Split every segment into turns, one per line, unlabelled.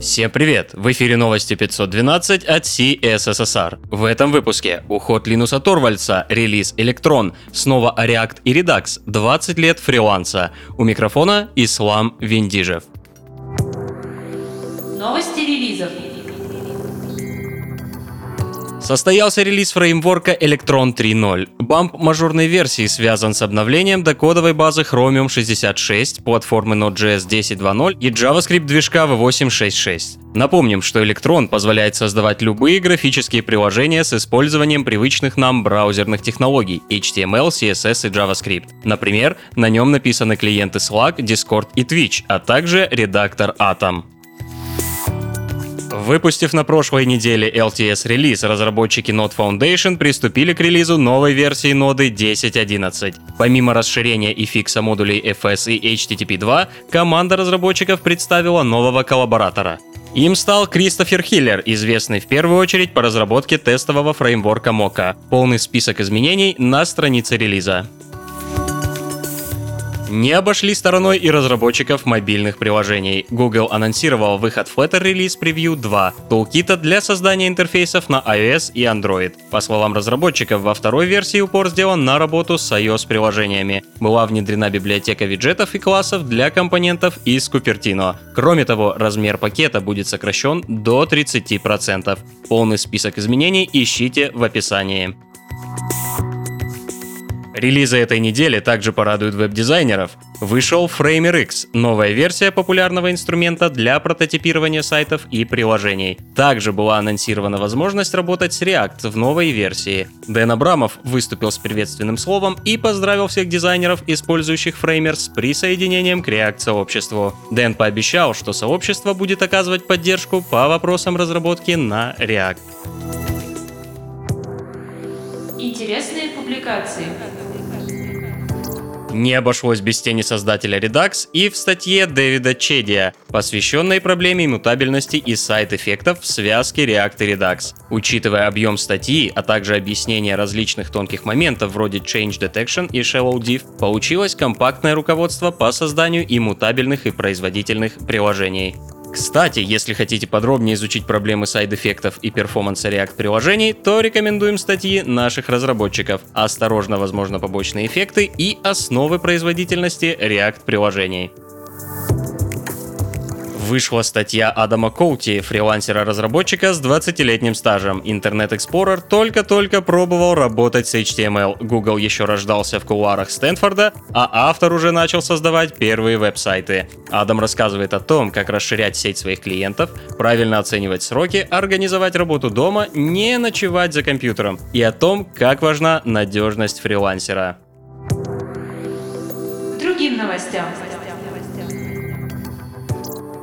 Всем привет! В эфире новости 512 от CSSR. В этом выпуске уход Линуса Торвальца, релиз Электрон, снова React и Redux, 20 лет фриланса. У микрофона Ислам Виндижев.
Новости релизов.
Состоялся релиз фреймворка Electron 3.0. Бамп мажорной версии связан с обновлением до кодовой базы Chromium 66, платформы Node.js 10.2.0 и JavaScript движка V866. Напомним, что Electron позволяет создавать любые графические приложения с использованием привычных нам браузерных технологий HTML, CSS и JavaScript. Например, на нем написаны клиенты Slack, Discord и Twitch, а также редактор Atom. Выпустив на прошлой неделе LTS-релиз, разработчики Node Foundation приступили к релизу новой версии ноды 10.11. Помимо расширения и фикса модулей FS и HTTP 2, команда разработчиков представила нового коллаборатора. Им стал Кристофер Хиллер, известный в первую очередь по разработке тестового фреймворка Mocha. Полный список изменений на странице релиза. Не обошли стороной и разработчиков мобильных приложений. Google анонсировал выход Flutter Release Preview 2, тулкита для создания интерфейсов на iOS и Android. По словам разработчиков, во второй версии упор сделан на работу с iOS-приложениями. Была внедрена библиотека виджетов и классов для компонентов из Cupertino. Кроме того, размер пакета будет сокращен до 30%. Полный список изменений ищите в описании. Релизы этой недели также порадуют веб-дизайнеров. Вышел Framer X, новая версия популярного инструмента для прототипирования сайтов и приложений. Также была анонсирована возможность работать с React в новой версии. Дэн Абрамов выступил с приветственным словом и поздравил всех дизайнеров, использующих Framer с присоединением к React-сообществу. Дэн пообещал, что сообщество будет оказывать поддержку по вопросам разработки на React.
Интересные публикации.
Не обошлось без тени создателя Redux и в статье Дэвида Чедия, посвященной проблеме иммутабельности и сайт-эффектов в связке React и Redux. Учитывая объем статьи, а также объяснение различных тонких моментов вроде Change Detection и Shallow Diff, получилось компактное руководство по созданию иммутабельных и производительных приложений. Кстати, если хотите подробнее изучить проблемы сайд-эффектов и перформанса React приложений, то рекомендуем статьи наших разработчиков «Осторожно, возможно, побочные эффекты» и «Основы производительности React приложений». Вышла статья Адама Коути, фрилансера-разработчика с 20-летним стажем. Internet Explorer только-только пробовал работать с HTML. Google еще рождался в кулуарах Стэнфорда, а автор уже начал создавать первые веб-сайты. Адам рассказывает о том, как расширять сеть своих клиентов, правильно оценивать сроки, организовать работу дома, не ночевать за компьютером и о том, как важна надежность фрилансера.
Другим новостям.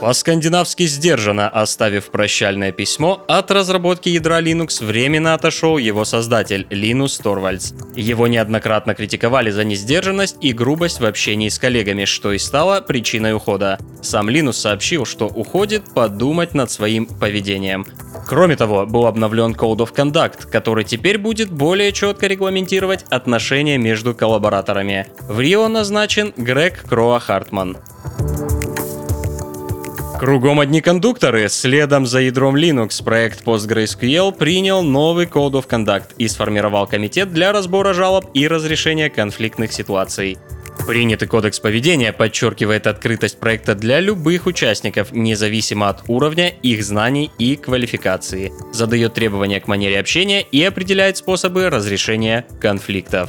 По-скандинавски сдержанно оставив прощальное письмо, от разработки ядра Linux временно отошел его создатель Линус Торвальдс. Его неоднократно критиковали за несдержанность и грубость в общении с коллегами, что и стало причиной ухода. Сам Линус сообщил, что уходит подумать над своим поведением. Кроме того, был обновлен Code of Conduct, который теперь будет более четко регламентировать отношения между коллабораторами. В Рио назначен Грег Кроа Хартман. Кругом одни кондукторы. Следом за ядром Linux проект PostgreSQL принял новый Code of Conduct и сформировал комитет для разбора жалоб и разрешения конфликтных ситуаций. Принятый кодекс поведения подчеркивает открытость проекта для любых участников, независимо от уровня их знаний и квалификации, задает требования к манере общения и определяет способы разрешения конфликтов.